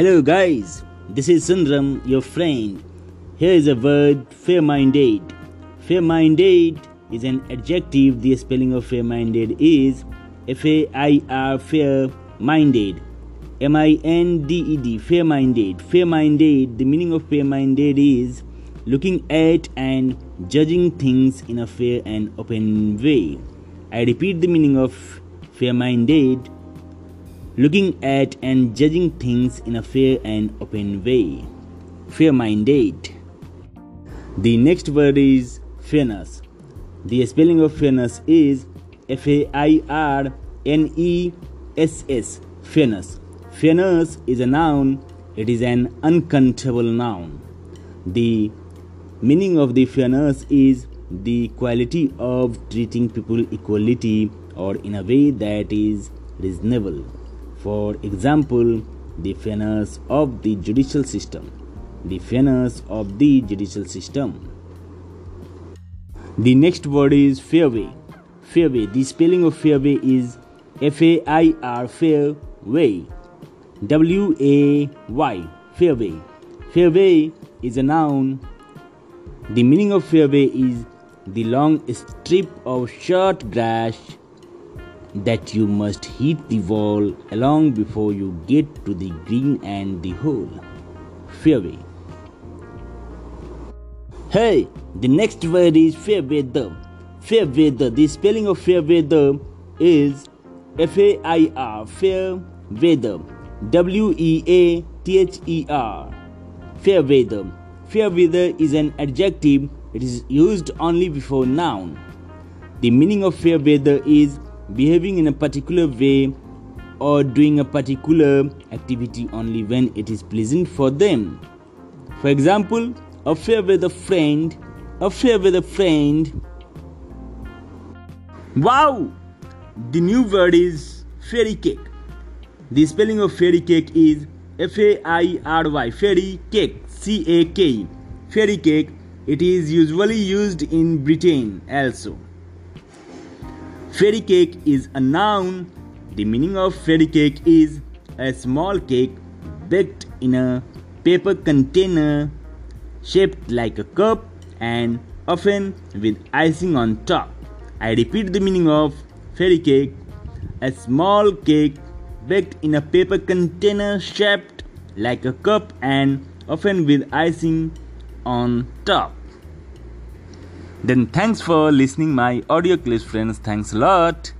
Hello, guys. This is Sundram, your friend. Here is a word fair minded. Fair minded is an adjective. The spelling of fair minded is F A I R, fair minded. M I N D E D, fair minded. Fair minded, the meaning of fair minded is looking at and judging things in a fair and open way. I repeat the meaning of fair minded looking at and judging things in a fair and open way. Fair minded. The next word is fairness. The spelling of fairness is F A I R N E S S. Fairness. Fairness is a noun, it is an uncountable noun. The meaning of the fairness is the quality of treating people equality or in a way that is reasonable. For example, the fairness of the judicial system. The fairness of the judicial system. The next word is fairway. Fairway. The spelling of fairway is F A I R fair way. W A Y. Fairway. Fairway is a noun. The meaning of fairway is the long strip of short grass that you must hit the wall along before you get to the green and the hole. Fairway. Hey, the next word is fair weather. Fair weather. The spelling of fair weather is F A I R. Fair weather. W E A T H E R. Fair weather. Fair weather is an adjective. It is used only before noun. The meaning of fair weather is behaving in a particular way or doing a particular activity only when it is pleasant for them. For example, a fair weather friend, a fair weather friend. Wow! The new word is fairy cake. The spelling of fairy cake is F A I R Y, fairy cake, C A K. Fairy cake, it is usually used in Britain also. Fairy cake is a noun. The meaning of fairy cake is a small cake baked in a paper container shaped like a cup and often with icing on top. I repeat the meaning of fairy cake a small cake baked in a paper container shaped like a cup and often with icing on top. Then thanks for listening my audio clips friends. Thanks a lot.